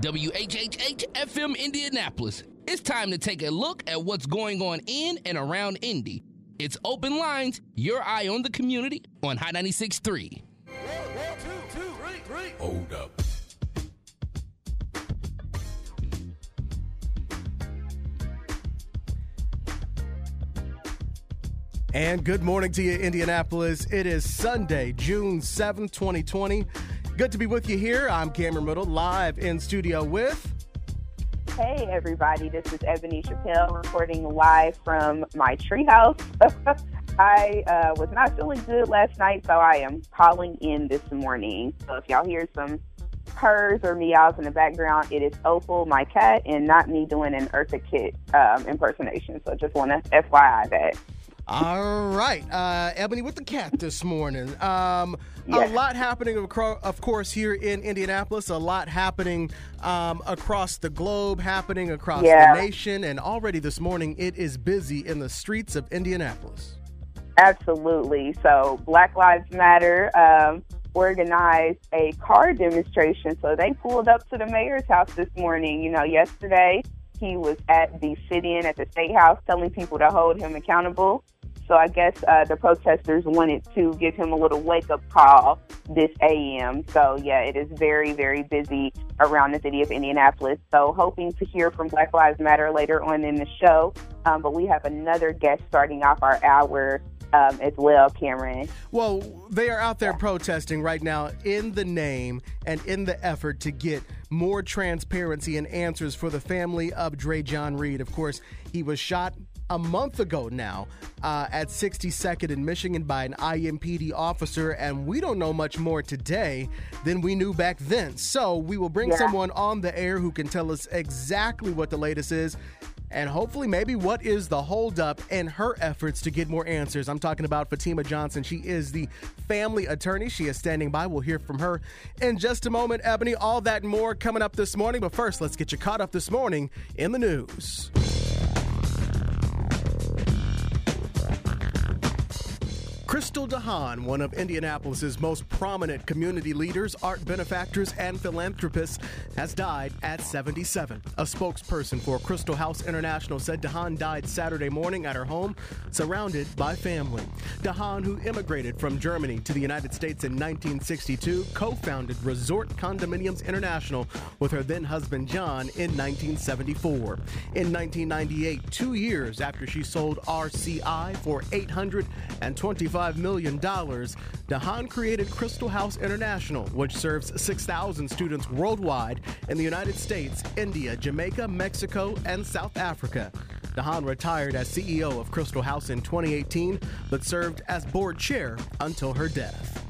WHHH FM Indianapolis. It's time to take a look at what's going on in and around Indy. It's Open Lines, your eye on the community on High 96.3. Hold up. And good morning to you, Indianapolis. It is Sunday, June 7th, 2020. Good to be with you here. I'm Cameron Riddle, live in studio with. Hey, everybody. This is Ebony Chappelle reporting live from my treehouse. I uh, was not feeling good last night, so I am calling in this morning. So if y'all hear some purrs or meows in the background, it is Opal, my cat, and not me doing an Eartha Kitt um, impersonation. So just want to FYI that. All right, uh, Ebony with the cat this morning. Um, Yes. A lot happening, of cro- of course, here in Indianapolis. A lot happening um, across the globe, happening across Yeah. the nation, and already this morning it is busy in the streets of Indianapolis. Absolutely. So Black Lives Matter um, organized a car demonstration. So they pulled up to the mayor's house this morning. You know, yesterday he was at the sit-in at the state house telling people to hold him accountable. So I guess uh, the protesters wanted to give him a little wake-up call this AM. So yeah, it is very, very busy around the city of Indianapolis. So hoping to hear from Black Lives Matter later on in the show. Um, but we have another guest starting off our hour um, as well, Cameron. Well, they are out there protesting right now in the name and in the effort to get more transparency and answers for the family of Dreasjon Reed. Of course, he was shot a month ago now uh, at 62nd in Michigan by an IMPD officer, and we don't know much more today than we knew back then. So we will bring Yeah. someone on the air who can tell us exactly what the latest is and hopefully maybe what is the holdup in her efforts to get more answers. I'm talking about Fatima Johnson. She is the family attorney. She is standing by. We'll hear from her in just a moment. Ebony, all that and more coming up this morning. But first, let's get you caught up this morning in the news. Christel DeHaan, one of Indianapolis's most prominent community leaders, art benefactors, and philanthropists, has died at 77. A spokesperson for Christel House International said DeHaan died Saturday morning at her home, surrounded by family. DeHaan, who immigrated from Germany to the United States in 1962, co founded Resort Condominiums International with her then husband John in 1974. In 1998, two years after she sold RCI for $825 million, DeHaan created Christel House International, which serves 6,000 students worldwide in the United States, India, Jamaica, Mexico, and South Africa. DeHaan retired as CEO of Christel House in 2018, but served as board chair until her death.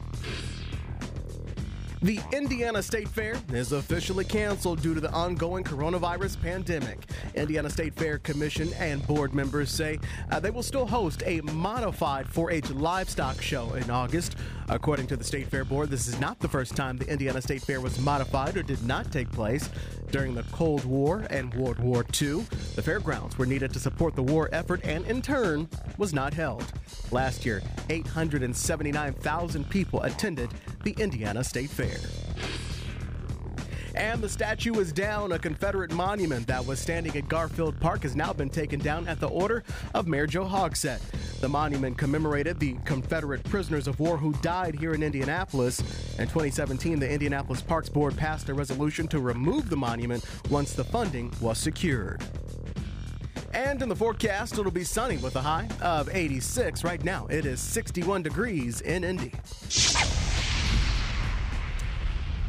The Indiana State Fair is officially canceled due to the ongoing coronavirus pandemic. Indiana State Fair Commission and board members say uh, they will still host a modified 4 H livestock show in August. According to the State Fair Board, this is not the first time the Indiana State Fair was modified or did not take place. During the Cold War and World War II, the fairgrounds were needed to support the war effort and, in turn, was not held. Last year, 879,000 people attended the Indiana State Fair. And the statue is down. A Confederate monument that was standing at Garfield Park has now been taken down at the order of Mayor Joe Hogsett. The monument commemorated the Confederate prisoners of war who died here in Indianapolis. In 2017, the Indianapolis Parks Board passed a resolution to remove the monument once the funding was secured. And in the forecast, it'll be sunny with a high of 86. Right now, it is 61 degrees in Indy.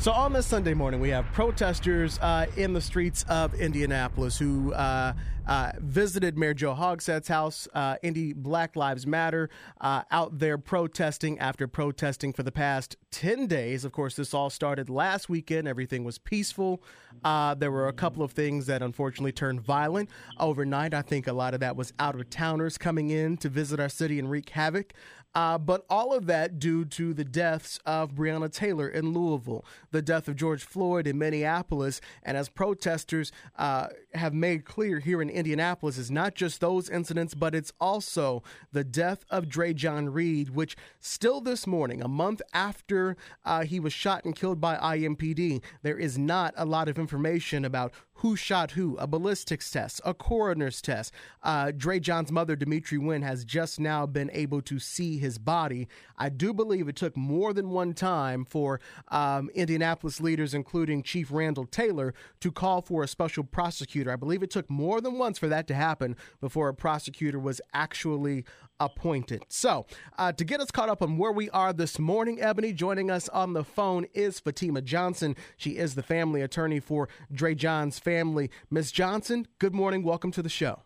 So on this Sunday morning, we have protesters uh, in the streets of Indianapolis who uh, uh, visited Mayor Joe Hogsett's house. Uh, Indy Black Lives Matter uh, out there protesting after protesting for the past 10 days. Of course, this all started last weekend. Everything was peaceful. Uh, there were a couple of things that unfortunately turned violent overnight. I think a lot of that was out of towners coming in to visit our city and wreak havoc. Uh, but all of that due to the deaths of Breonna Taylor in Louisville, the death of George Floyd in Minneapolis, and as protesters uh, have made clear here in Indianapolis is not just those incidents, but it's also the death of Dreasjon Reed, which still this morning, a month after uh, he was shot and killed by IMPD, there is not a lot of information about who shot who, a ballistics test, a coroner's test. Uh, Dreasjon's mother, Demetree Wynn, has just now been able to see his body. I do believe it took more than one time for um, Indianapolis leaders, including Chief Randal Taylor, to call for a special prosecutor. I believe it took more than once for that to happen before a prosecutor was actually appointed. So, uh, to get us caught up on where we are this morning, Ebony, joining us on the phone is Fatima Johnson. She is the family attorney for Dreasjon's family. Ms. Johnson, good morning. Welcome to the show.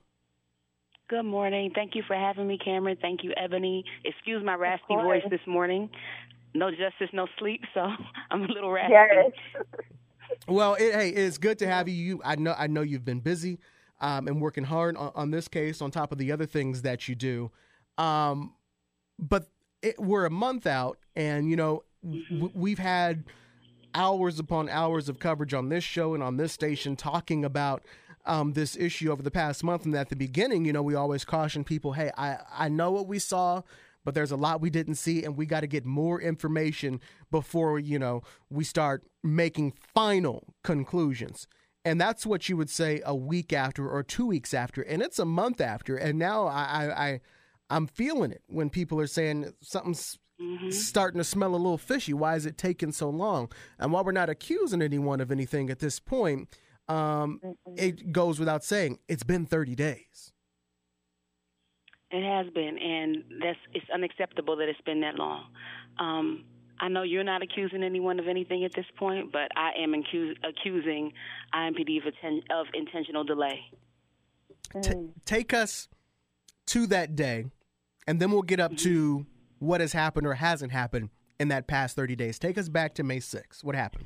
Good morning. Thank you for having me, Cameron. Thank you, Ebony. Excuse my raspy voice this morning. No justice, no sleep, so I'm a little raspy. Yes. well, it, hey, it's good to have you. you. I know, I know you've been busy um, and working hard on, on this case, on top of the other things that you do. Um, but it, we're a month out, and you know we've had hours upon hours of coverage on this show and on this station talking about um, this issue over the past month. And at the beginning, you know, we always caution people, "Hey, I I know what we saw." But there's a lot we didn't see, and we got to get more information before you know we start making final conclusions. And that's what you would say a week after or two weeks after, and it's a month after. And now I, I, I I'm feeling it when people are saying something's mm-hmm. starting to smell a little fishy. Why is it taking so long? And while we're not accusing anyone of anything at this point, um, mm-hmm. it goes without saying it's been 30 days. It has been, and that's it's unacceptable that it's been that long. Um, I know you're not accusing anyone of anything at this point, but I am accus- accusing IMPD of, atten- of intentional delay. T- take us to that day and then we'll get up to what has happened or hasn't happened in that past 30 days. Take us back to May 6th. What happened?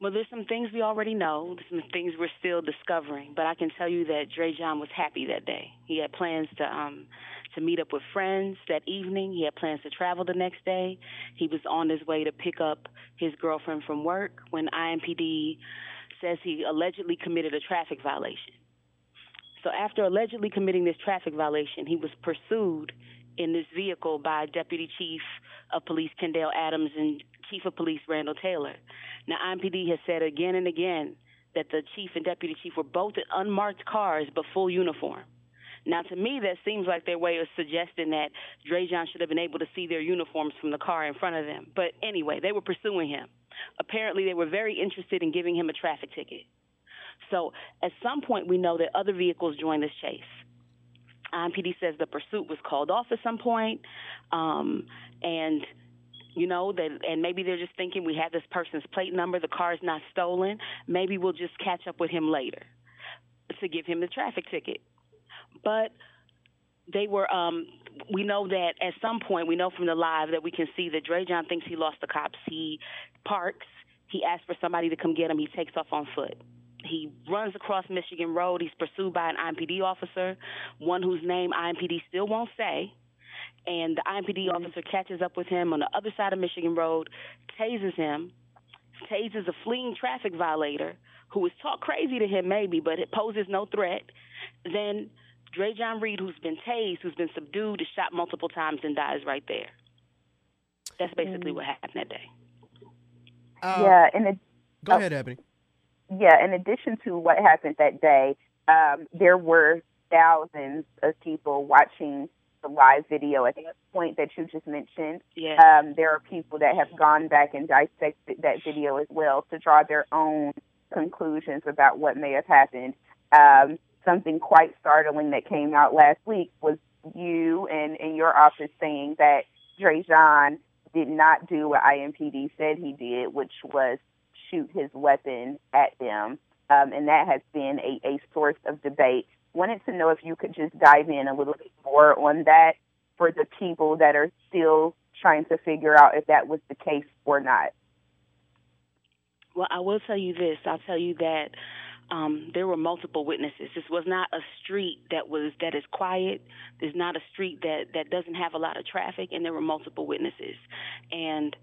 Well, there's some things we already know, some things we're still discovering, but I can tell you that Dreasjon was happy that day. He had plans to um to meet up with friends that evening. He had plans to travel the next day. He was on his way to pick up his girlfriend from work when IMPD says he allegedly committed a traffic violation. So after allegedly committing this traffic violation, he was pursued in this vehicle by Deputy Chief of Police Kendale Adams and Chief of Police Randal Taylor. Now, IMPD has said again and again that the chief and deputy chief were both in unmarked cars but full uniform. Now, to me, that seems like their way of suggesting that Dreasjon should have been able to see their uniforms from the car in front of them. But anyway, they were pursuing him. Apparently, they were very interested in giving him a traffic ticket. So at some point, we know that other vehicles joined this chase. IMPD says the pursuit was called off at some point, um, and you know that, and maybe they're just thinking we have this person's plate number, the car is not stolen. Maybe we'll just catch up with him later to give him the traffic ticket. But they were um we know that at some point we know from the live that we can see that Dreasjon thinks he lost the cops. He parks, he asks for somebody to come get him, he takes off on foot. He runs across Michigan Road. He's pursued by an IMPD officer, one whose name IMPD still won't say. And the IMPD mm-hmm. officer catches up with him on the other side of Michigan Road, tases him, tases a fleeing traffic violator who was talk crazy to him maybe, but it poses no threat. Then Dreasjon Reed, who's been tased, who's been subdued, is shot multiple times and dies right there. That's basically mm. what happened that day. Uh, yeah, and it, go oh, ahead, Ebony yeah, in addition to what happened that day, um, there were thousands of people watching the live video at that point that you just mentioned. Yeah. Um, there are people that have gone back and dissected that video as well to draw their own conclusions about what may have happened. Um, something quite startling that came out last week was you and, and your office saying that Dreasjon did not do what IMPD said he did, which was shoot his weapon at them. Um, and that has been a, a source of debate. Wanted to know if you could just dive in a little bit more on that for the people that are still trying to figure out if that was the case or not. Well, I will tell you this. I'll tell you that um, there were multiple witnesses. This was not a street that was that is quiet. There's not a street that that doesn't have a lot of traffic, and there were multiple witnesses. And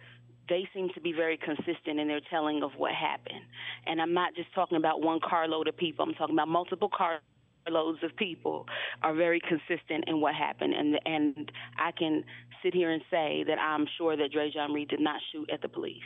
they seem to be very consistent in their telling of what happened. And I'm not just talking about one carload of people. I'm talking about multiple carloads of people are very consistent in what happened and and I can sit here and say that I'm sure that Dreasjon Reed did not shoot at the police.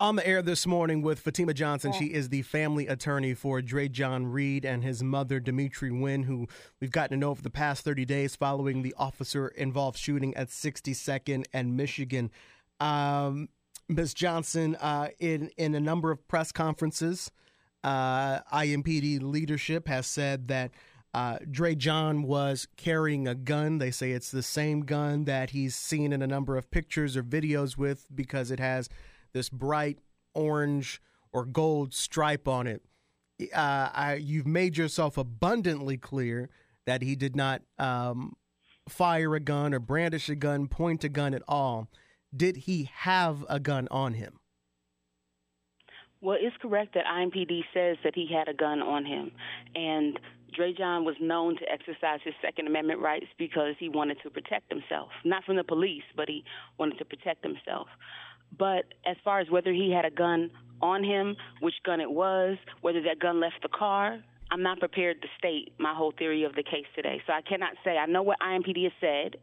On the air this morning with Fatima Johnson, she is the family attorney for Dreasjon Reed and his mother, Demetree Wynn, who we've gotten to know over the past 30 days following the officer involved shooting at 62nd and Michigan. Um, Ms. Johnson, uh, in, in a number of press conferences, uh, IMPD leadership has said that uh, Dreasjon was carrying a gun. They say it's the same gun that he's seen in a number of pictures or videos with because it has this bright orange or gold stripe on it. Uh, I, you've made yourself abundantly clear that he did not um, fire a gun or brandish a gun, point a gun at all. Did he have a gun on him? Well, it's correct that IMPD says that he had a gun on him, and Dreasjon was known to exercise his Second Amendment rights because he wanted to protect himself, not from the police, but he wanted to protect himself. But as far as whether he had a gun on him, which gun it was, whether that gun left the car, I'm not prepared to state my whole theory of the case today. So I cannot say. I know what IMPD has said,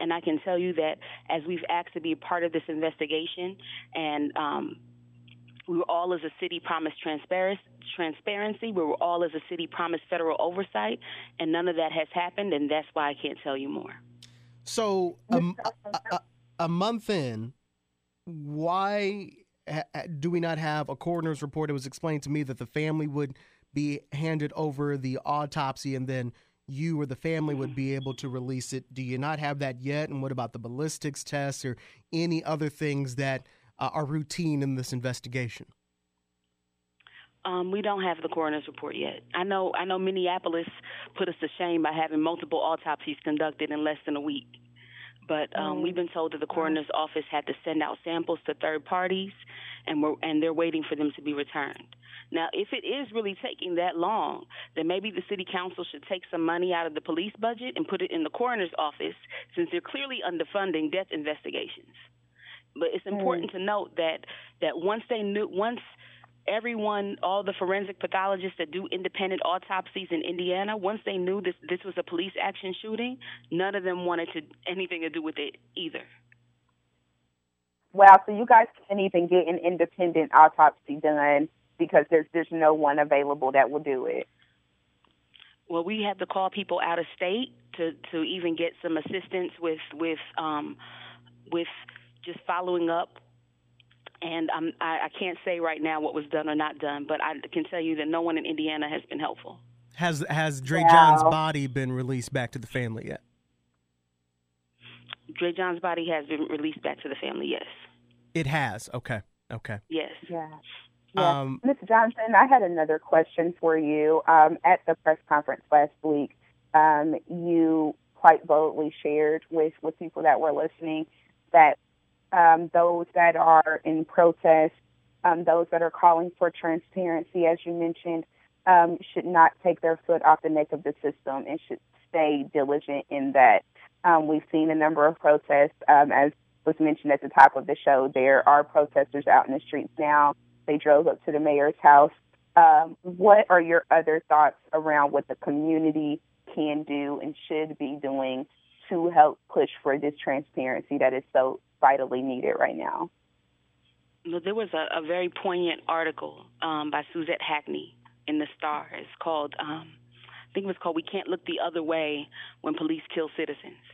and I can tell you that as we've asked to be a part of this investigation, and um, we were all as a city promised transparency. We were all as a city promised federal oversight, and none of that has happened, and that's why I can't tell you more. So a, a, a month in, why do we not have a coroner's report? It was explained to me that the family would be handed over the autopsy and then you or the family would be able to release it. Do you not have that yet? And what about the ballistics tests or any other things that uh, are routine in this investigation? Um, we don't have the coroner's report yet. I know. I know Minneapolis put us to shame by having multiple autopsies conducted in less than a week. But um, we've been told that the coroner's office had to send out samples to third parties, and we're and they're waiting for them to be returned. Now, if it is really taking that long, then maybe the city council should take some money out of the police budget and put it in the coroner's office, since they're clearly underfunding death investigations. But it's important mm. to note that that once they knew once everyone, all the forensic pathologists that do independent autopsies in Indiana, once they knew this this was a police action shooting, none of them wanted to anything to do with it either. Wow, so you guys can't even get an independent autopsy done because there's there's no one available that will do it. Well, we had to call people out of state to to even get some assistance with with um with just following up and I'm, I, I can't say right now what was done or not done, but I can tell you that no one in Indiana has been helpful. Has has Dre wow. John's body been released back to the family yet? Dreasjon's body has been released back to the family. Yes. It has. Okay. Okay. Yes. Yeah. Yeah. Um, Ms. Johnson, I had another question for you. Um, at the press conference last week, um, you quite boldly shared with, with people that were listening that um, those that are in protest, um, those that are calling for transparency, as you mentioned, um, should not take their foot off the neck of the system and should stay diligent in that. Um, we've seen a number of protests, um, as was mentioned at the top of the show. There are protesters out in the streets now. They drove up to the mayor's house. Um, what are your other thoughts around what the community can do and should be doing to help push for this transparency that is so vitally needed right now. Well, there was a, a very poignant article um, by Suzette Hackney in the Star. It's called, um, I think it was called "We Can't Look the Other Way When Police Kill Citizens,"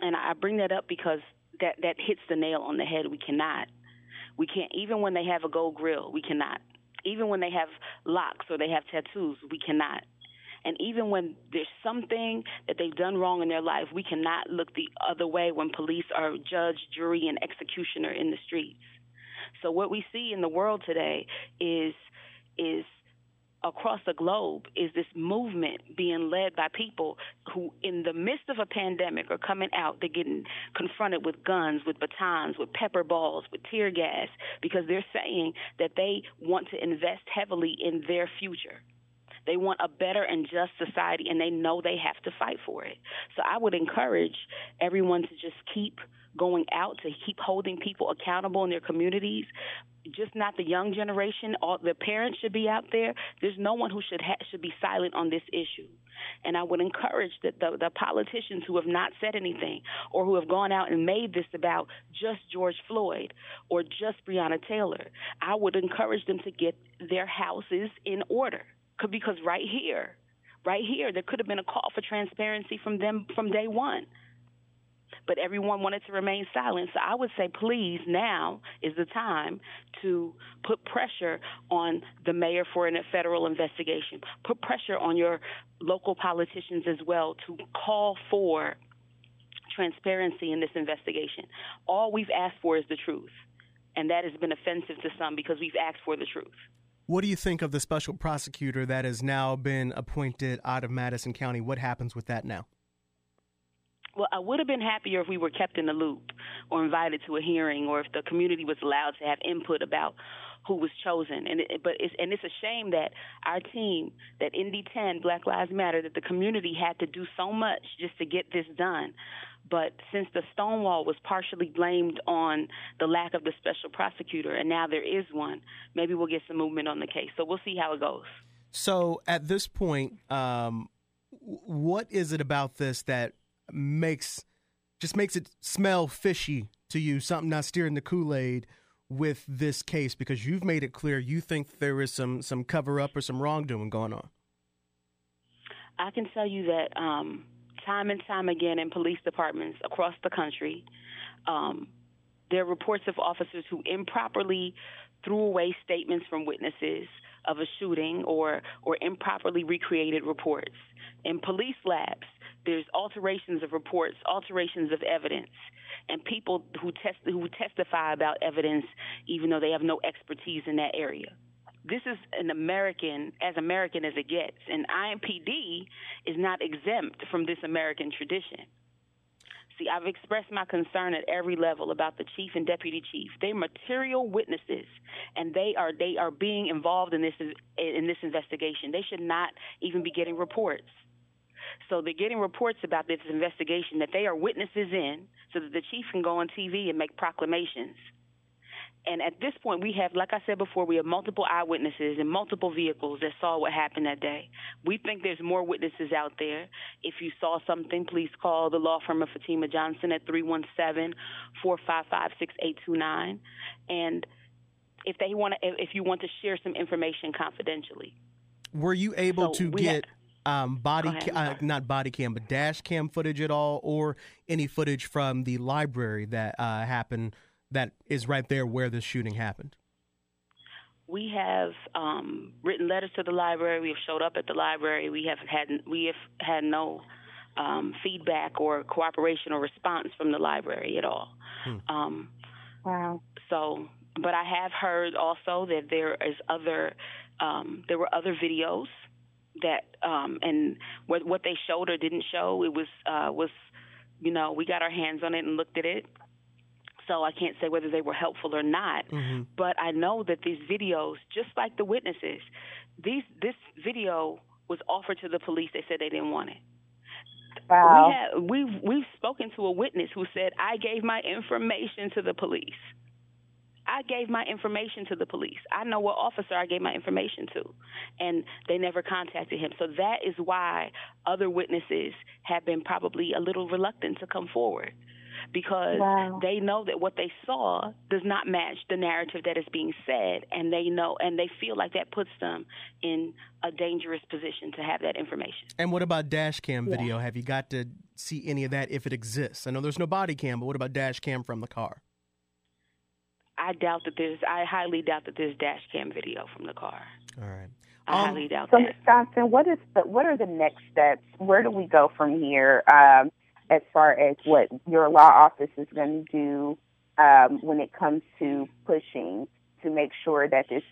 and I bring that up because that that hits the nail on the head. We cannot, we can't even when they have a gold grill, we cannot. Even when they have locks or they have tattoos, we cannot. And even when there's something that they've done wrong in their life, we cannot look the other way when police are judge, jury, and executioner in the streets. So what we see in the world today is is across the globe is this movement being led by people who, in the midst of a pandemic, are coming out. They're getting confronted with guns, with batons, with pepper balls, with tear gas, because they're saying that they want to invest heavily in their future. They want a better and just society, and they know they have to fight for it. So I would encourage everyone to just keep going out to keep holding people accountable in their communities. Just not the young generation. All the parents should be out there. There's no one who should ha- should be silent on this issue. And I would encourage that the, the politicians who have not said anything or who have gone out and made this about just George Floyd or just Breonna Taylor, I would encourage them to get their houses in order. Because right here, right here, there could have been a call for transparency from them from day one but everyone wanted to remain silent. So I would say, please, now is the time to put pressure on the mayor for a federal investigation. Put pressure on your local politicians as well to call for transparency in this investigation. All we've asked for is the truth. And that has been offensive to some because we've asked for the truth. What do you think of the special prosecutor that has now been appointed out of Madison County? What happens with that now? Well, I would have been happier if we were kept in the loop or invited to a hearing or if the community was allowed to have input about who was chosen. And it, but it's and it's a shame that our team, that Indy 10, Black Lives Matter, that the community had to do so much just to get this done. But since the Stonewall was partially blamed on the lack of the special prosecutor, and now there is one, maybe we'll get some movement on the case. So we'll see how it goes. So at this point, um, what is it about this that makes just makes it smell fishy to you, something not steering the Kool Aid with this case because you've made it clear you think there is some some cover up or some wrongdoing going on. I can tell you that um, time and time again in police departments across the country, um, there are reports of officers who improperly threw away statements from witnesses of a shooting or or improperly recreated reports. In police labs, there's alterations of reports, alterations of evidence, and people who test who testify about evidence even though they have no expertise in that area. This is an American, as American as it gets, and IMPD is not exempt from this American tradition. See, I've expressed my concern at every level about the chief and deputy chief. They're material witnesses, and they are they are being involved in this in this investigation. They should not even be getting reports. So they're getting reports about this investigation that they are witnesses in so that the chief can go on TV and make proclamations. And at this point, we have, like I said before, we have multiple eyewitnesses and multiple vehicles that saw what happened that day. We think there's more witnesses out there. If you saw something, please call the law firm of Fatima Johnson at 317 455 6829. And if they want to, if you want to share some information confidentially. Were you able so to get um, body ca- uh, not body cam but dash cam footage at all or any footage from the library that uh, happened that is right there where the shooting happened? We have um, written letters to the library. We have showed up at the library. We have had we have had no um, feedback or cooperation or response from the library at all. Hmm. um, wow. so but i have heard also that there is other um, there were other videos that um, and what what they showed or didn't show it was uh, was you know we got our hands on it and looked at it so I can't say whether they were helpful or not mm-hmm. but I know that these videos just like the witnesses these this video was offered to the police they said they didn't want it Wow. We have, we've we've spoken to a witness who said I gave my information to the police. I gave my information to the police. I know what officer I gave my information to, and they never contacted him. So that is why other witnesses have been probably a little reluctant to come forward because wow. they know that what they saw does not match the narrative that is being said and they know and they feel like that puts them in a dangerous position to have that information. And what about dash cam video? Yeah. Have you got to see any of that if it exists? I know there's no body cam, but what about dash cam from the car? I doubt that there's. I highly doubt that there's dash cam video from the car. All right. I um, highly doubt so, that. So, Ms. Johnson, what is the what are the next steps? Where do we go from here? Um, as far as what your law office is going to do um, when it comes to pushing to make sure that this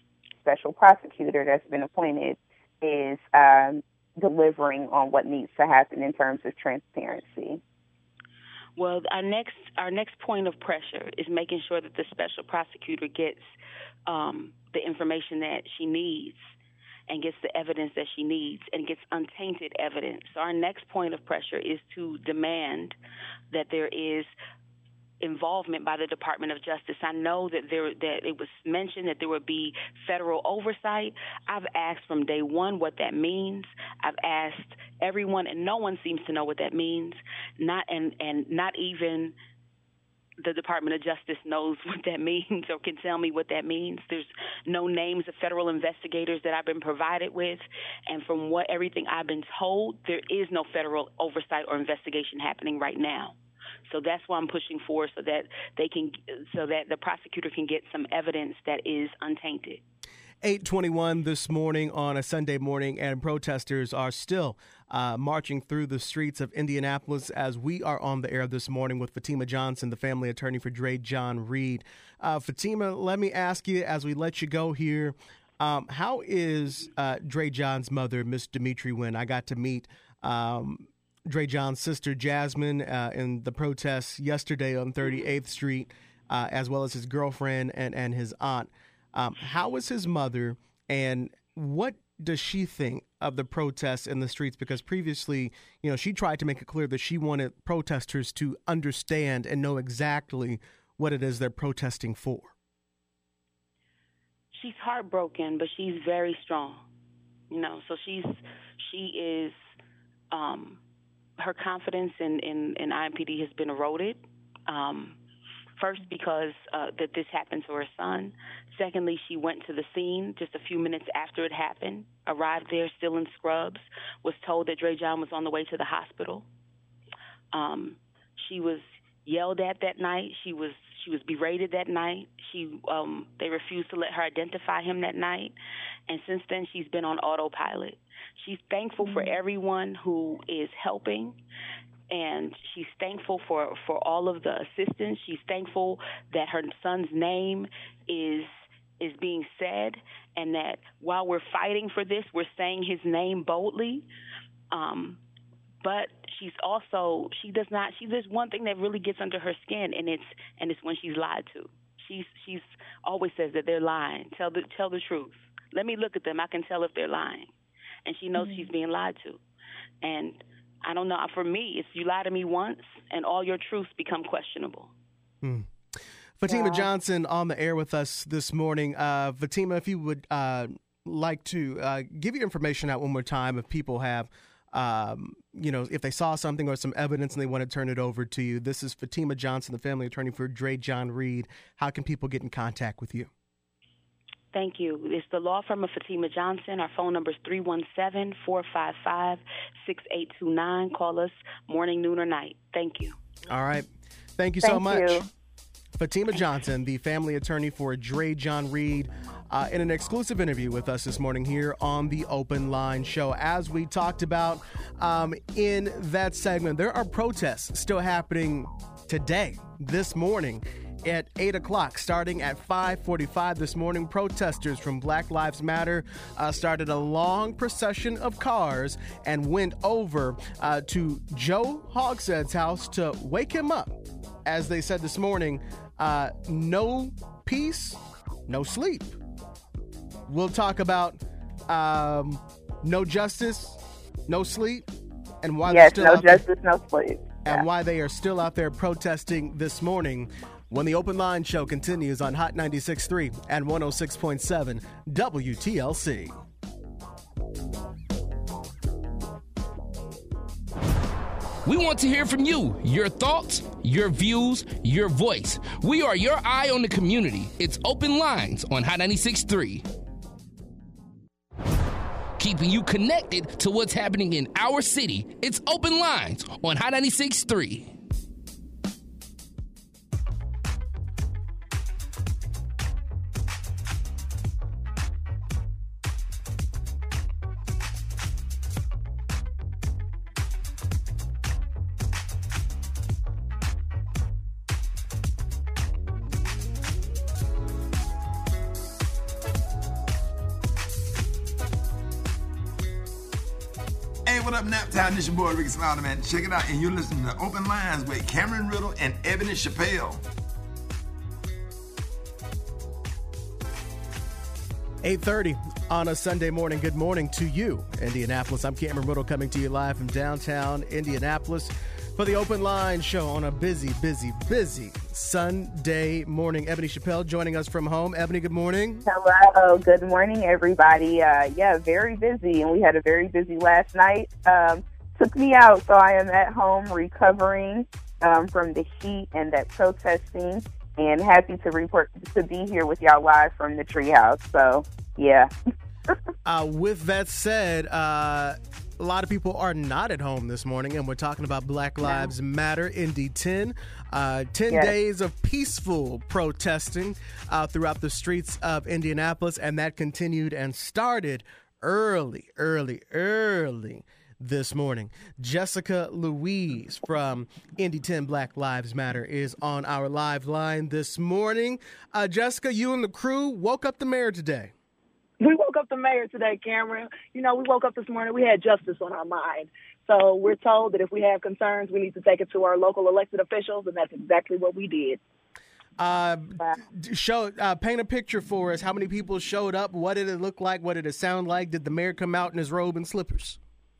special prosecutor that's been appointed is um, delivering on what needs to happen in terms of transparency. Well, our next our next point of pressure is making sure that the special prosecutor gets um, the information that she needs and gets the evidence that she needs and gets untainted evidence. So our next point of pressure is to demand that there is involvement by the Department of Justice. I know that there that it was mentioned that there would be federal oversight. I've asked from day one what that means. I've asked everyone, and no one seems to know what that means. Not and and not even the Department of Justice knows what that means or can tell me what that means. There's no names of federal investigators that I've been provided with, and from what everything I've been told, there is no federal oversight or investigation happening right now. So that's why I'm pushing for so that they can so that the prosecutor can get some evidence that is untainted. 821 this morning on a Sunday morning, and protesters are still uh, marching through the streets of Indianapolis as we are on the air this morning with Fatima Johnson, the family attorney for Dreasjon Reed. Uh, Fatima, let me ask you as we let you go here. Um, how is uh, Dreasjon's mother, Miss Demetree Wynn? I got to meet um, Dreasjon's sister, Jasmine, uh, in the protests yesterday on 38th Street, uh, as well as his girlfriend and, and his aunt. Um, how is his mother, and what does she think of the protests in the streets? Because previously, you know, she tried to make it clear that she wanted protesters to understand and know exactly what it is they're protesting for. She's heartbroken, but she's very strong. You know, so she's she is um, her confidence in, in, in IMPD has been eroded. Um, First, because uh, that this happened to her son. Secondly, she went to the scene just a few minutes after it happened, arrived there still in scrubs, was told that Dreasjon was on the way to the hospital. Um, she was yelled at that night. She was she was berated that night. She um, they refused to let her identify him that night, and since then she's been on autopilot. She's thankful for everyone who is helping and she's thankful for for all of the assistance. She's thankful that her son's name is is being said, and that while we're fighting for this, we're saying his name boldly. Um, but she's also she does not she there's one thing that really gets under her skin, and it's and it's when she's lied to. She's she's always says that they're lying. Tell the tell the truth. Let me look at them. I can tell if they're lying, and she knows mm-hmm. she's being lied to, and I don't know. For me, if you lie to me once and all your truths become questionable. Hmm. Fatima yeah. Johnson on the air with us this morning. Uh, Fatima, if you would uh, like to uh, give your information out one more time, if people have, um, you know, if they saw something or some evidence and they want to turn it over to you, this is Fatima Johnson, the family attorney for Dreasjon Reed. How can people get in contact with you? Thank you. It's the law firm of Fatima Johnson. Our phone number is 317 455 6829. Call us morning, noon, or night. Thank you. All right. Thank you Thank so much. You. Fatima Johnson, the family attorney for Dreasjon Reed, uh, in an exclusive interview with us this morning here on the Open Line Show. As we talked about um, in that segment, there are protests still happening today, this morning at 8 o'clock. Starting at 5:45 this morning, protesters from Black Lives Matter uh, started a long procession of cars and went over uh, to Joe Hogsett's house to wake him up. As they said this morning, uh, no peace, no sleep. We'll talk about um, no justice, no sleep, and why yes, no justice, there, no sleep, and why they are still out there protesting this morning when the Open Line Show continues on Hot 96.3 and 106.7 WTLC. We want to hear from you, your thoughts, your views, your voice. We are your eye on the community. It's Open Lines on Hot 96.3 keeping you connected to what's happening in our city. It's Open Lines on Hot 96.3. Naptown, this your boy Rickey Smiley, man. Check it out, and you're listening to Open Lines with Cameron Riddle and Ebony Chappelle. 8.30 on a Sunday morning. Good morning to you, Indianapolis. I'm Cameron Riddle coming to you live from downtown Indianapolis. for the Open Line show on a busy, busy, busy Sunday morning. Ebony Chappelle joining us from home. Ebony, good morning. Hello, good morning, everybody. Uh, yeah, very busy, and we had a very busy last night. Um, took me out, so I am at home recovering um, from the heat and that protesting, and happy to report to be here with y'all live from the treehouse. So, yeah. uh, with that said, uh, a lot of people are not at home this morning, and we're talking about Black Lives Matter, Indy 10. Uh, 10 yes. days of peaceful protesting uh, throughout the streets of Indianapolis, and that continued and started early, early, early this morning. Jessica Louise from Indy 10 Black Lives Matter is on our live line this morning. Uh, Jessica, you and the crew woke up the mayor today we woke up the mayor today, Cameron. You know, we woke up this morning, we had justice on our mind. So we're told that if we have concerns, we need to take it to our local elected officials, and that's exactly what we did. Uh, show, uh, paint a picture for us. How many people showed up? What did it look like? What did it sound like? Did the mayor come out in his robe and slippers?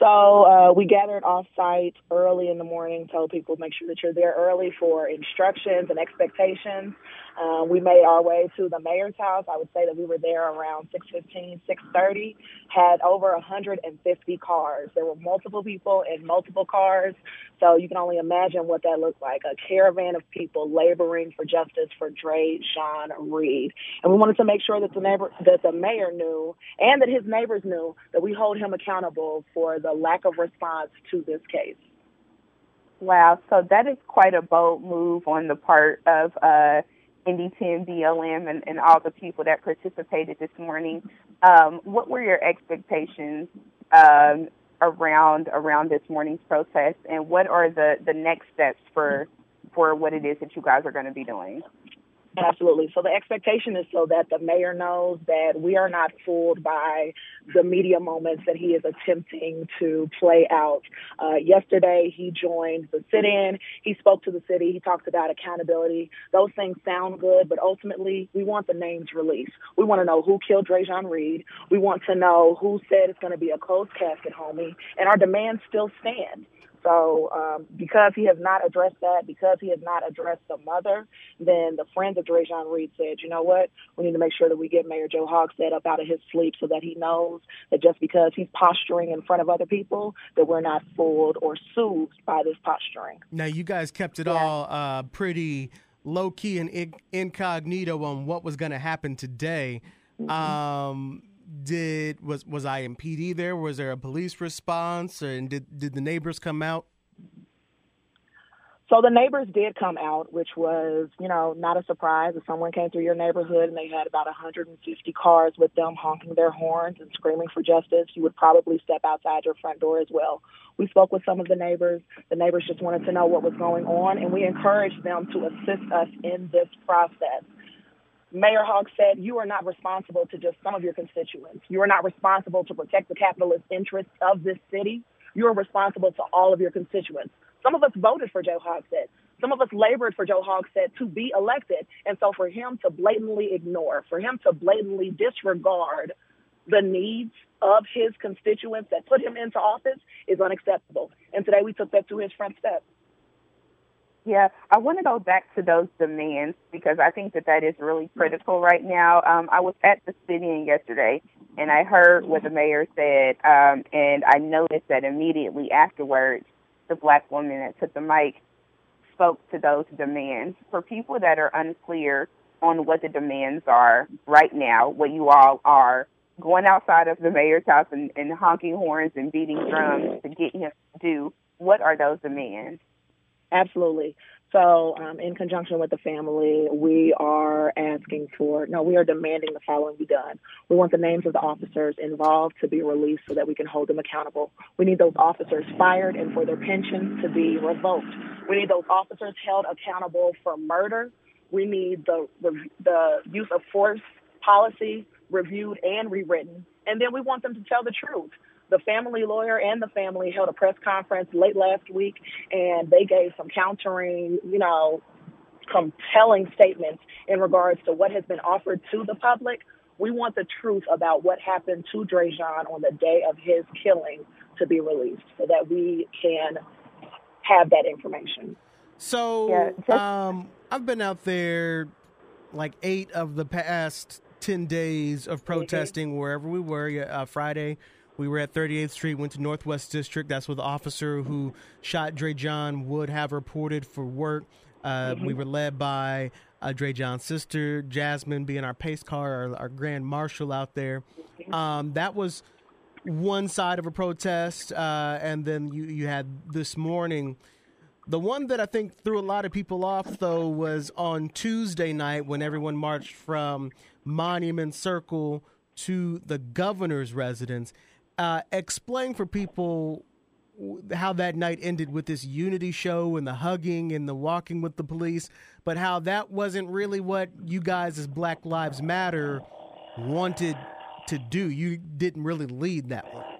so uh, we gathered off site early in the morning, told people make sure that you're there early for instructions and expectations. Um, we made our way to the mayor's house. I would say that we were there around 6:15, 6:30. Had over 150 cars. There were multiple people in multiple cars, so you can only imagine what that looked like. A caravan of people laboring for justice for Dre Sean Reed, and we wanted to make sure that the neighbor, that the mayor knew, and that his neighbors knew that we hold him accountable for the lack of response to this case. Wow, so that is quite a bold move on the part of. Uh, Indy 10 BLM and, and all the people that participated this morning. Um, what were your expectations um, around around this morning's protest, and what are the, the next steps for for what it is that you guys are going to be doing? Absolutely. So the expectation is so that the mayor knows that we are not fooled by the media moments that he is attempting to play out. Uh, yesterday, he joined the sit in. He spoke to the city. He talked about accountability. Those things sound good, but ultimately, we want the names released. We want to know who killed Dreasjon Reed. We want to know who said it's going to be a closed casket, homie. And our demands still stand. So um, because he has not addressed that, because he has not addressed the mother, then the friends of Dreasjon Reed said, you know what, we need to make sure that we get Mayor Joe Hogsett up out of his sleep so that he knows that just because he's posturing in front of other people, that we're not fooled or soothed by this posturing. Now, you guys kept it yeah. all uh, pretty low key and incognito on what was going to happen today. Mm-hmm. Um, did was was IMPD there? Was there a police response, and did did the neighbors come out? So the neighbors did come out, which was, you know, not a surprise. If someone came through your neighborhood and they had about 150 cars with them honking their horns and screaming for justice, you would probably step outside your front door as well. We spoke with some of the neighbors. The neighbors just wanted to know what was going on, and we encouraged them to assist us in this process. Mayor Hogsett, You are not responsible to just some of your constituents. You are not responsible to protect the capitalist interests of this city. You are responsible to all of your constituents. Some of us voted for Joe Hogsett. Some of us labored for Joe Hogsett to be elected. And so for him to blatantly ignore, for him to blatantly disregard the needs of his constituents that put him into office is unacceptable. And today we took that to his front step. Yeah, I want to go back to those demands because I think that that is really critical right now. Um, I was at the city in yesterday and I heard what the mayor said, um, and I noticed that immediately afterwards, the black woman that took the mic spoke to those demands. For people that are unclear on what the demands are right now, what you all are going outside of the mayor's house and, and honking horns and beating drums to get him to do, what are those demands? Absolutely. So, um, in conjunction with the family, we are asking for, no, we are demanding the following be done. We want the names of the officers involved to be released so that we can hold them accountable. We need those officers fired and for their pensions to be revoked. We need those officers held accountable for murder. We need the, the, the use of force policy reviewed and rewritten. And then we want them to tell the truth the family lawyer and the family held a press conference late last week, and they gave some countering, you know, compelling statements in regards to what has been offered to the public. We want the truth about what happened to Dreasjon on the day of his killing to be released so that we can have that information. So, yeah, just, um, I've been out there like eight of the past 10 days of mm-hmm. protesting mm-hmm. wherever we were. Uh, Friday, we were at 38th Street, went to Northwest District. That's where the officer who shot Dreasjon would have reported for work. Uh, mm-hmm. We were led by uh, Dreasjon's sister, Jasmine, being our pace car, our, our grand marshal out there. Um, that was one side of a protest. Uh, and then you, you had this morning. The one that I think threw a lot of people off, though, was on Tuesday night when everyone marched from Monument Circle to the governor's residence. Uh, explain for people how that night ended with this unity show and the hugging and the walking with the police, but how that wasn't really what you guys as Black Lives Matter wanted to do. You didn't really lead that one.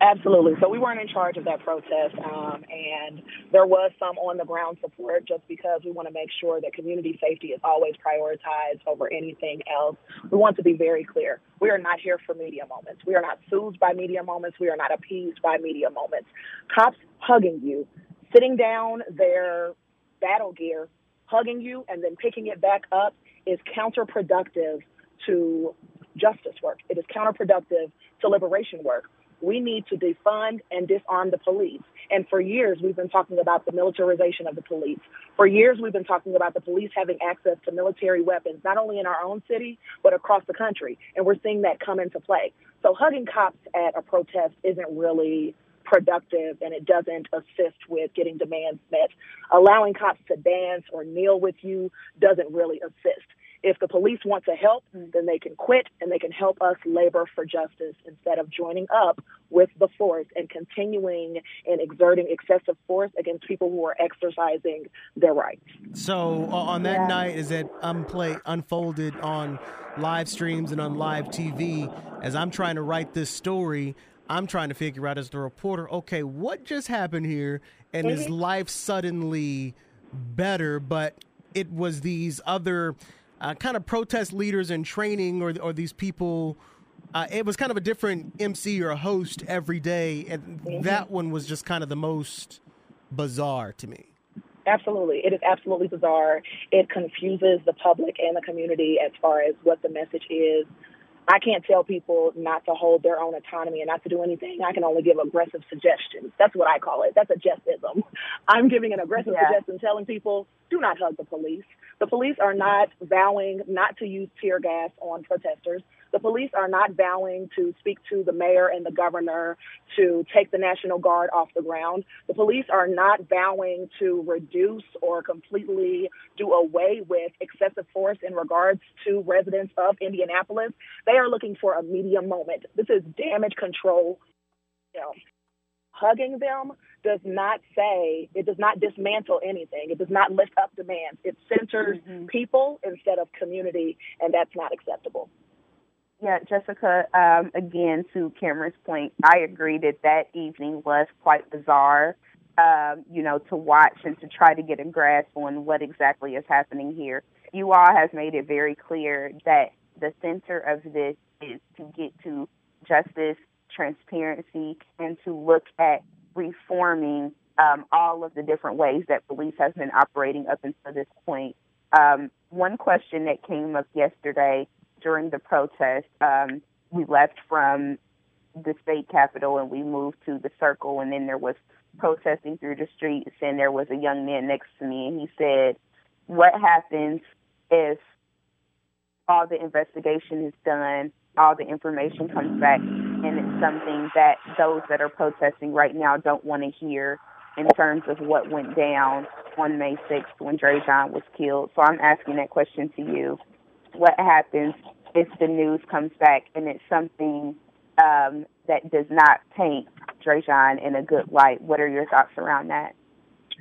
Absolutely. So we weren't in charge of that protest, um, and there was some on the ground support just because we want to make sure that community safety is always prioritized over anything else. We want to be very clear. We are not here for media moments. We are not soothed by media moments. We are not appeased by media moments. Cops hugging you, sitting down their battle gear, hugging you, and then picking it back up is counterproductive to justice work. It is counterproductive to liberation work we need to defund and disarm the police. And for years, we've been talking about the militarization of the police. For years, we've been talking about the police having access to military weapons, not only in our own city, but across the country. And we're seeing that come into play. So hugging cops at a protest isn't really productive and it doesn't assist with getting demands met. Allowing cops to dance or kneel with you doesn't really assist. If the police want to help, then they can quit and they can help us labor for justice instead of joining up with the force and continuing and exerting excessive force against people who are exercising their rights. So on that yeah. night, is it unplay unfolded on live streams and on live TV? As I'm trying to write this story, I'm trying to figure out as the reporter, okay, what just happened here, and mm-hmm. is life suddenly better? But it was these other uh, kind of protest leaders in training or, or these people. Uh, it was kind of a different MC or a host every day, and mm-hmm. that one was just kind of the most bizarre to me. Absolutely. It is absolutely bizarre. It confuses the public and the community as far as what the message is. I can't tell people not to hold their own autonomy and not to do anything. I can only give aggressive suggestions. That's what I call it. That's a justism. I'm giving an aggressive yeah. suggestion telling people do not hug the police. The police are not vowing not to use tear gas on protesters. The police are not vowing to speak to the mayor and the governor to take the National Guard off the ground. The police are not vowing to reduce or completely do away with excessive force in regards to residents of Indianapolis. They are looking for a medium moment. This is damage control. Know, hugging them does not say, it does not dismantle anything. It does not lift up demands. It centers mm-hmm. people instead of community, and that's not acceptable. Yeah, Jessica, um, again, to Cameron's point, I agree that that evening was quite bizarre, um, you know, to watch and to try to get a grasp on what exactly is happening here. You all have made it very clear that the center of this is to get to justice, transparency, and to look at reforming um, all of the different ways that police has been operating up until this point. Um, one question that came up yesterday during the protest, um, we left from the state capitol and we moved to the circle, and then there was protesting through the streets, and there was a young man next to me, and he said, "What happens if all the investigation is done, all the information comes back, and it's something that those that are protesting right now don't want to hear in terms of what went down on May 6th when Dreasjon was killed. So I'm asking that question to you. What happens if the news comes back and it's something um, that does not paint Dreasjon in a good light? What are your thoughts around that?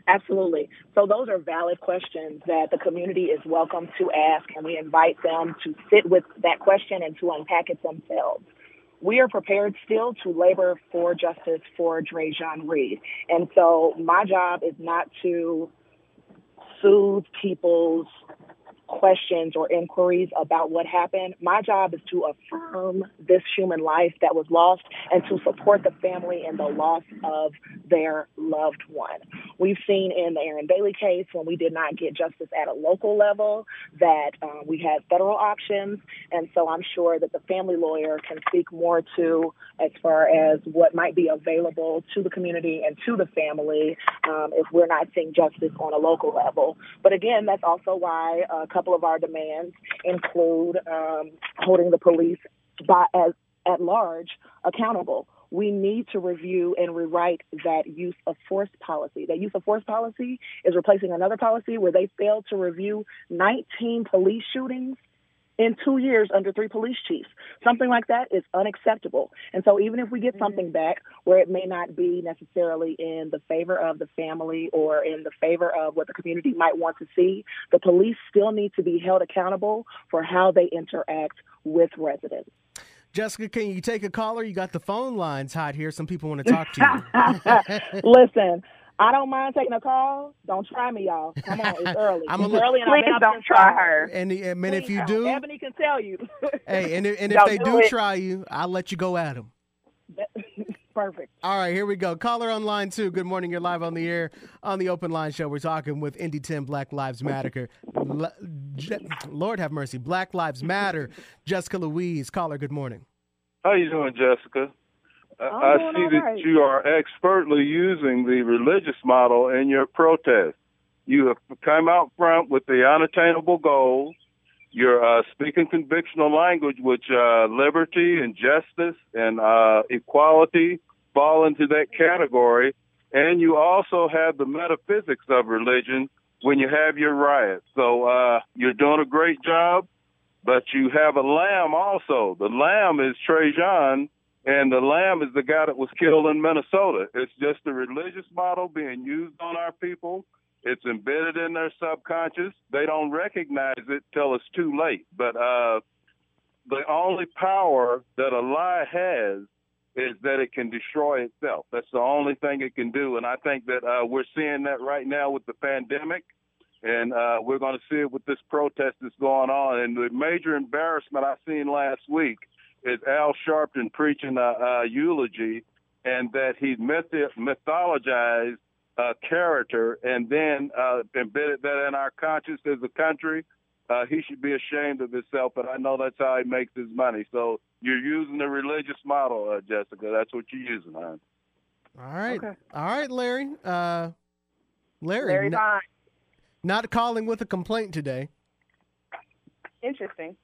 Absolutely. So those are valid questions that the community is welcome to ask, and we invite them to sit with that question and to unpack it themselves we are prepared still to labor for justice for Dreasjon Reed. And so my job is not to soothe people's questions or inquiries about what happened. My job is to affirm this human life that was lost and to support the family in the loss of their loved one. We've seen in the Aaron Bailey case when we did not get justice at a local level that uh, we had federal options. And so I'm sure that the family lawyer can speak more to as far as what might be available to the community and to the family um, if we're not seeing justice on a local level. But again, that's also why a couple of our demands include um, holding the police by, as at large accountable. We need to review and rewrite that use of force policy. That use of force policy is replacing another policy where they failed to review 19 police shootings in two years under three police chiefs. Something like that is unacceptable. And so, even if we get something back where it may not be necessarily in the favor of the family or in the favor of what the community might want to see, the police still need to be held accountable for how they interact with residents. Jessica, can you take a caller? You got the phone lines hot here. Some people want to talk to you. Listen, I don't mind taking a call. Don't try me, y'all. Come on, it's early. I'm it's early, and Please don't try her. And, and, and if you do, Ebony can tell you. hey, and, and if they do, do try you, I'll let you go at them. Perfect. All right, here we go. Caller on line two. Good morning. You're live on the air on the Open Line Show. We're talking with Indy 10 Black Lives Matter. Lord have mercy. Black Lives Matter. Jessica Louise. Caller, good morning. How you doing, Jessica? I see that right. you are expertly using the religious model in your protest. You have come out front with the unattainable goals. You're uh, speaking convictional language, which uh, liberty and justice and uh, equality fall into that category. And you also have the metaphysics of religion when you have your riots. So uh, you're doing a great job, but you have a lamb also. The lamb is Dreasjon and the lamb is the guy that was killed in Minnesota. It's just a religious model being used on our people. It's embedded in their subconscious. They don't recognize it till it's too late. But uh, the only power that a lie has is that it can destroy itself. That's the only thing it can do. And I think that uh, we're seeing that right now with the pandemic. And uh, we're going to see it with this protest that's going on. And the major embarrassment I've seen last week is Al Sharpton preaching a, a eulogy, and that he myth- mythologized a character and then uh, embedded that in our conscience as a country. Uh, he should be ashamed of himself, but I know that's how he makes his money. So you're using the religious model, uh, Jessica. That's what you're using, hon. All right, okay. all right, Larry. Uh, Larry, Larry n- not calling with a complaint today. Interesting.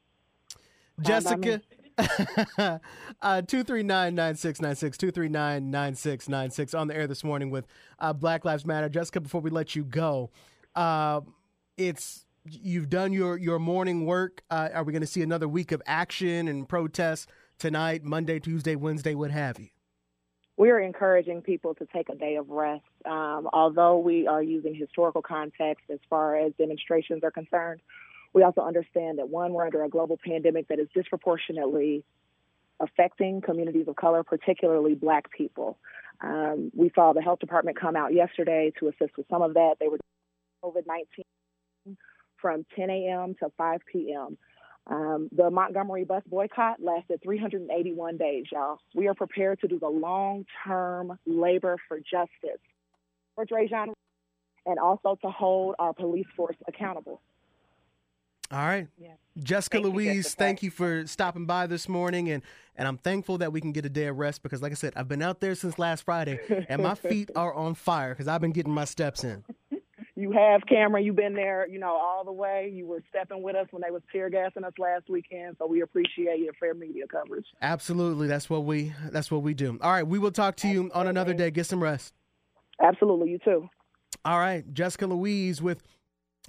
Jessica, uh, 239 9696, 239 9696 on the air this morning with uh, Black Lives Matter. Jessica, before we let you go, uh, it's you've done your, your morning work. Uh, are we going to see another week of action and protests tonight, Monday, Tuesday, Wednesday, what have you? we are encouraging people to take a day of rest. Um, although we are using historical context as far as demonstrations are concerned, we also understand that one, we're under a global pandemic that is disproportionately affecting communities of color, particularly black people. Um, we saw the health department come out yesterday to assist with some of that. They were COVID 19 from 10 a.m. to 5 p.m. Um, the Montgomery bus boycott lasted 381 days, y'all. We are prepared to do the long term labor for justice for Dreasjon and also to hold our police force accountable. All right. Yeah. Jessica thank Louise, you, thank you for stopping by this morning and and I'm thankful that we can get a day of rest because like I said, I've been out there since last Friday and my feet are on fire because I've been getting my steps in. You have Cameron, you've been there, you know, all the way. You were stepping with us when they was tear gassing us last weekend, so we appreciate your fair media coverage. Absolutely. That's what we that's what we do. All right, we will talk to you on another day. Get some rest. Absolutely, you too. All right, Jessica Louise with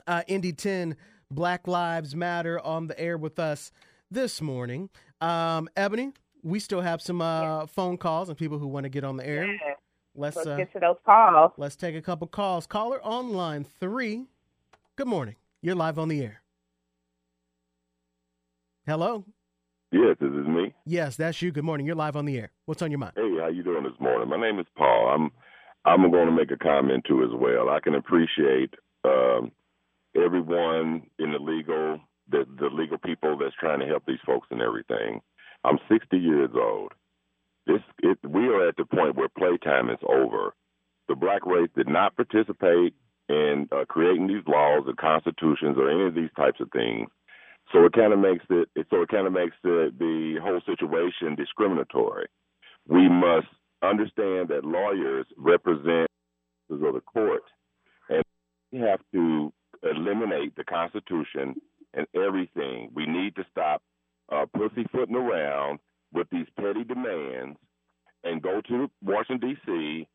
uh, Indy 10 Black Lives Matter on the air with us this morning. Um, Ebony, we still have some uh, yeah. phone calls and people who want to get on the air. Yeah. Let's, let's uh, get to those calls. Let's take a couple calls. Caller on line three. Good morning. You're live on the air. Hello. Yes, this is me. Yes, that's you. Good morning. You're live on the air. What's on your mind? Hey, how you doing this morning? My name is Paul. I'm I'm going to make a comment too as well. I can appreciate um, everyone in the legal, the, the legal people that's trying to help these folks and everything. I'm 60 years old. This, it, we are at the point where playtime is over. The black race did not participate in uh, creating these laws or constitutions or any of these types of things. So it kind of makes it, so it kind of makes the, the whole situation discriminatory. We must understand that lawyers represent the court, and we have to eliminate the Constitution and everything. We need to stop uh, pussyfooting around with these petty demands and go to Washington D.C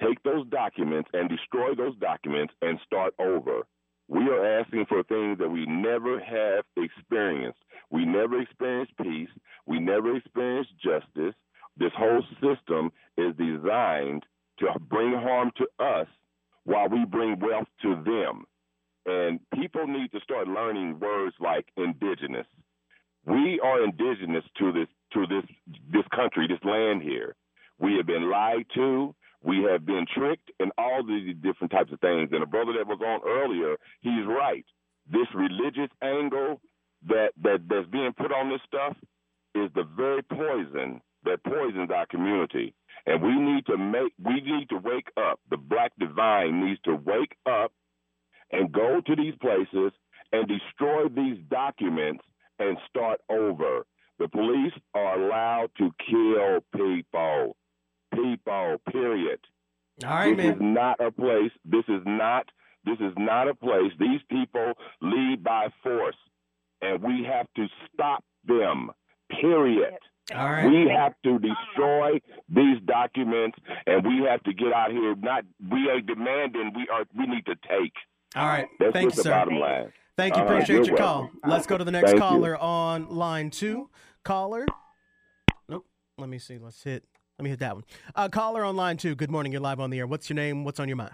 take those documents and destroy those documents and start over. We are asking for things that we never have experienced. We never experienced peace. We never experienced justice. This whole system is designed to bring harm to us while we bring wealth to them. And people need to start learning words like indigenous. We are indigenous to this to this this country, this land here. We have been lied to. We have been tricked and all these different types of things. And a brother that was on earlier, he's right. This religious angle that, that that's being put on this stuff is the very poison that poisons our community. And we need to make we need to wake up. The black divine needs to wake up go to these places and destroy these documents and start over. The police are allowed to kill people people. Period. All right, this man. is not a place. This is not. This is not a place. These people lead by force, and we have to stop them. Period. All right. We have to destroy these documents, and we have to get out here. Not we are demanding. We are. We need to take. All right. That's Thank you, sir. bottom line. Thank you. All right, Appreciate you're your call. welcome. Let's go to the next Thank you. caller on line two. Caller. Nope. Let me see. Let's hit. Let me hit that one. Uh, caller on line two. Good morning. You're live on the air. What's your name? What's on your mind?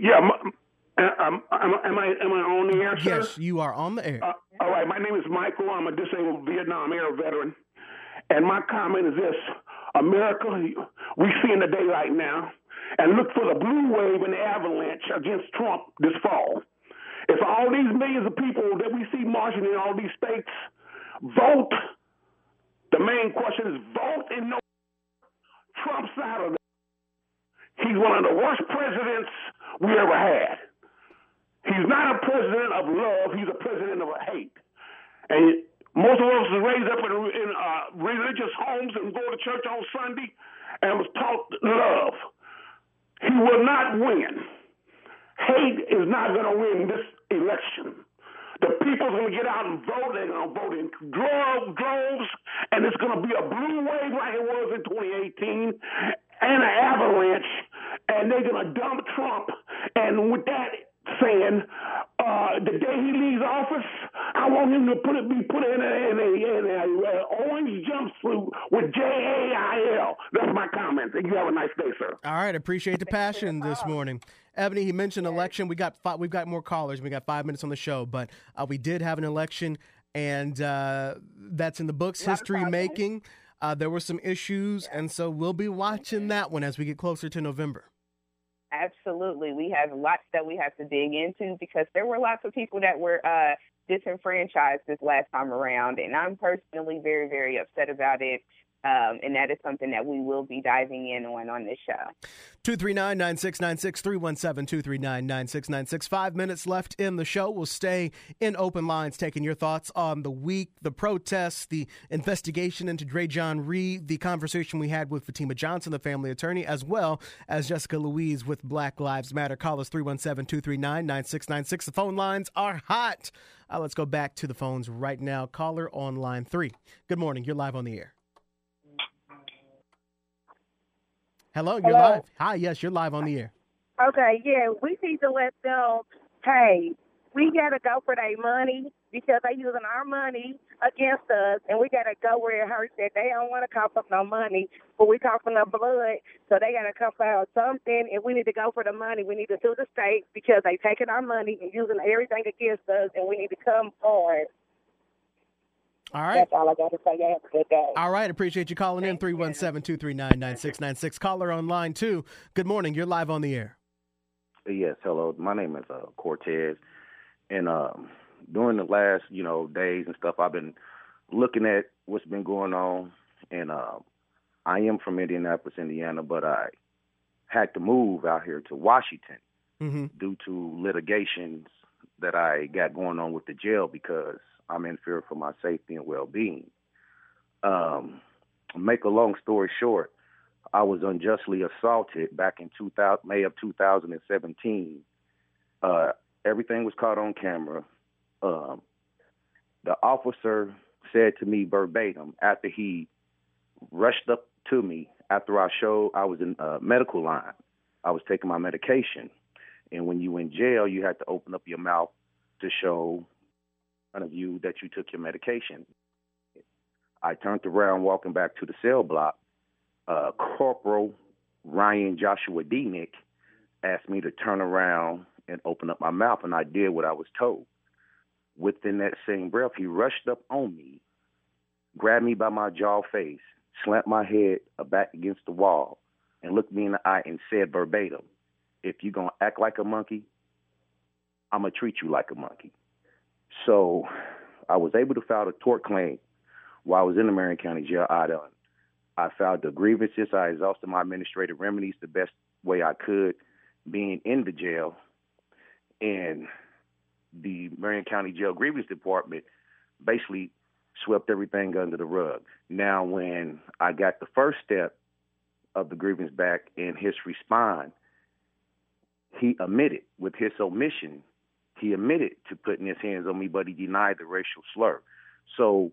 Yeah, m- um, am, am I am I on the air, sir? Yes, you are on the air. Uh, all right, my name is Michael. I'm a disabled Vietnam era veteran, and my comment is this: America, we see in the daylight now, and look for the blue wave and the avalanche against Trump this fall. If all these millions of people that we see marching in all these states vote, the main question is vote and no Trump's side of the He's one of the worst presidents we ever had. He's not a president of love. He's a president of hate. And most of us was raised up in, in uh, religious homes and go to church on Sunday and was taught love. He will not win. Hate is not going to win this election. The people's going to get out and vote. They're going to vote in dro- droves, and it's going to be a blue wave like it was in 2018 and an avalanche, and they're going to dump Trump. And with that saying, uh, the day he leaves office, I want him to put it, be put in a, in a, in a uh, orange jumpsuit with J A I L. That's my comment. You have a nice day, sir. All right, appreciate the passion this morning. Ebony, he mentioned election. We got five, we've got more callers. We got five minutes on the show, but uh, we did have an election, and uh, that's in the books, history making. Uh, there were some issues, and so we'll be watching that one as we get closer to November. Absolutely. We have lots that we have to dig into because there were lots of people that were uh, disenfranchised this last time around. And I'm personally very, very upset about it. Um, and that is something that we will be diving in on on this show. 239 9696 317 239 9696. Five minutes left in the show. We'll stay in open lines taking your thoughts on the week, the protests, the investigation into Dreasjon Reed, the conversation we had with Fatima Johnson, the family attorney, as well as Jessica Louise with Black Lives Matter. Call us 317 239 9696. The phone lines are hot. Uh, let's go back to the phones right now. Caller on line three. Good morning. You're live on the air. Hello, you're Hello? live. Hi, yes, you're live on the air. Okay, yeah, we need to let them, hey, we got to go for their money because they're using our money against us, and we got to go where it hurts that they don't want to cough up no money, but we coughing up blood, so they got to cough out something, and we need to go for the money. We need to sue the state because they taking our money and using everything against us, and we need to come on. All right. That's all I got to say. You have a good day. All right. Appreciate you calling in 317 239 9696. Caller on line two. Good morning. You're live on the air. Yes, hello. My name is uh, Cortez, And um, during the last, you know, days and stuff, I've been looking at what's been going on. And uh, I am from Indianapolis, Indiana, but I had to move out here to Washington mm-hmm. due to litigations that I got going on with the jail because I'm in fear for my safety and well-being. Um, make a long story short, I was unjustly assaulted back in 2000, May of 2017. Uh, everything was caught on camera. Um, the officer said to me verbatim after he rushed up to me after I showed I was in a medical line. I was taking my medication. And when you in jail, you had to open up your mouth to show front of you that you took your medication. I turned around walking back to the cell block. Uh, Corporal Ryan Joshua Nick asked me to turn around and open up my mouth, and I did what I was told. Within that same breath, he rushed up on me, grabbed me by my jaw face, slammed my head back against the wall, and looked me in the eye and said verbatim, if you're going to act like a monkey, I'm going to treat you like a monkey. So I was able to file a tort claim while I was in the Marion County Jail. I done. I filed the grievances. I exhausted my administrative remedies the best way I could, being in the jail. And the Marion County Jail Grievance Department basically swept everything under the rug. Now, when I got the first step of the grievance back in his response, he omitted with his omission, he admitted to putting his hands on me, but he denied the racial slur. So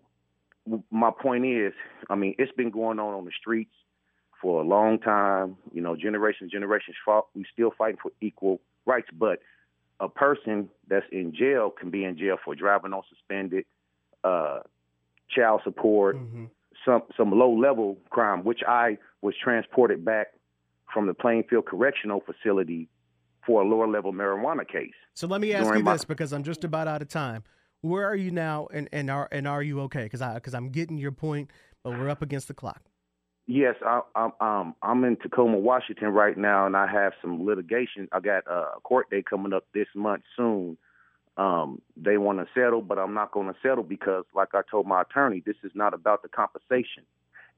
my point is, I mean, it's been going on on the streets for a long time. You know, generations, generations fought. We still fighting for equal rights, but a person that's in jail can be in jail for driving on suspended, uh, child support, mm-hmm. some some low level crime, which I was transported back from the Plainfield Correctional Facility for a lower level marijuana case. So let me ask you my, this because I'm just about out of time. Where are you now, and, and are and are you okay? Because I because I'm getting your point, but we're up against the clock. Yes, I, I'm um, I'm in Tacoma, Washington right now, and I have some litigation. I got a court date coming up this month soon. Um, they want to settle, but I'm not going to settle because, like I told my attorney, this is not about the compensation.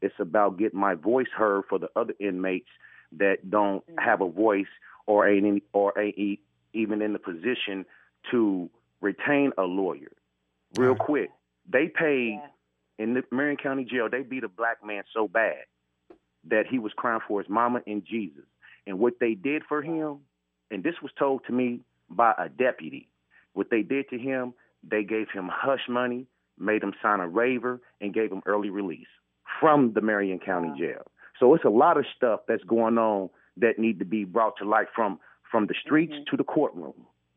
It's about getting my voice heard for the other inmates that don't have a voice or ain't or ain't even in the position to retain a lawyer. Real right. quick, they paid yeah. in the Marion County Jail. They beat a black man so bad that he was crying for his mama and Jesus. And what they did for him, and this was told to me by a deputy, what they did to him, they gave him hush money, made him sign a waiver, and gave him early release from the Marion County Jail. So it's a lot of stuff that's going on that need to be brought to light from from the streets mm-hmm. to the courtroom.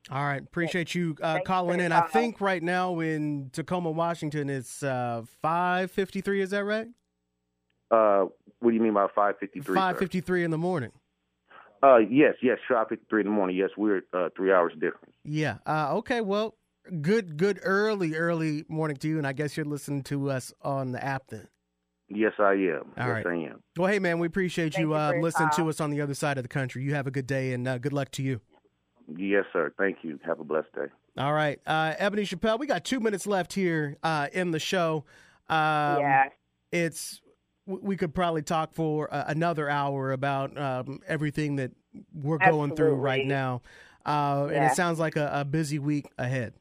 All right, appreciate you uh, calling in. I think right now in Tacoma, Washington, it's uh, five fifty three. Is that right? Uh, what do you mean by five fifty three? Five fifty three in the morning. Uh, yes, yes, five fifty three in the morning. Yes, we're uh, three hours different. Yeah. Uh, okay. Well, good, good early, early morning to you, and I guess you're listening to us on the app then. Yes, I am. All yes, right. I am. Well, hey, man, we appreciate Thank you, uh, listening to us on the other side of the country. You have a good day and uh, good luck to you. Yes, sir. Thank you. Have a blessed day. All right. Uh, Ebony Chappelle, we got two minutes left here uh, in the show. Um, yeah. It's, we could probably talk for uh, another hour about um, everything that we're Absolutely. going through right now. Uh, yeah. And it sounds like a, a busy week ahead.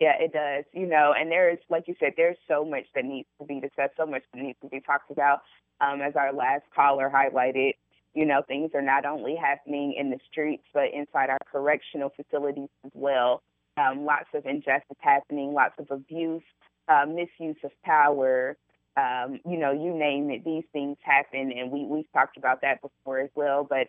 Yeah, it does. You know, and there's, like you said, there's so much that needs to be discussed, so much that needs to be talked about. Um, as our last caller highlighted, you know, things are not only happening in the streets, but inside our correctional facilities as well. Um, lots of injustice happening, lots of abuse, uh, misuse of power. Um, you know, you name it, these things happen, and we we've talked about that before as well. But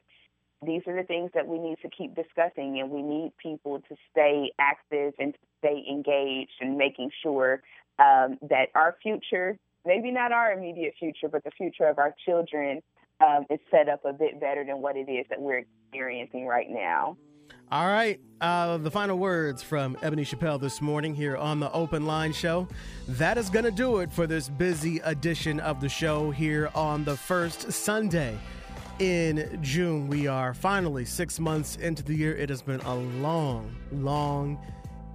these are the things that we need to keep discussing, and we need people to stay active and stay engaged and making sure um, that our future, maybe not our immediate future, but the future of our children, um, is set up a bit better than what it is that we're experiencing right now. All right. Uh, the final words from Ebony Chappelle this morning here on the Open Line Show. That is going to do it for this busy edition of the show here on the first Sunday in June. We are finally six months into the year. It has been a long, long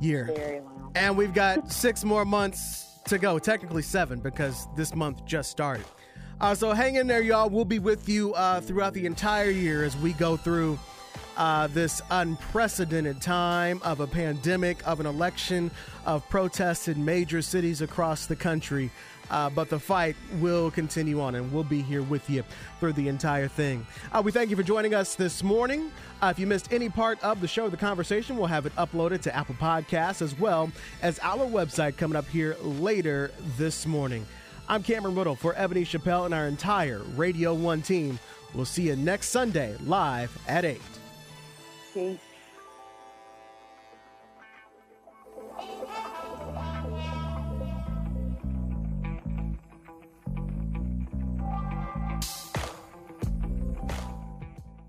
year. Very long. And we've got six more months to go, technically seven, because this month just started. Uh, so hang in there, y'all. We'll be with you uh, throughout the entire year as we go through uh, this unprecedented time of a pandemic, of an election, of protests in major cities across the country. Uh, but the fight will continue on, and we'll be here with you through the entire thing. Uh, we thank you for joining us this morning. Uh, if you missed any part of the show, the conversation, we'll have it uploaded to Apple Podcasts as well as our website coming up here later this morning. I'm Cameron Riddle for Ebony Chappelle and our entire Radio 1 team. We'll see you next Sunday live at 8. Peace.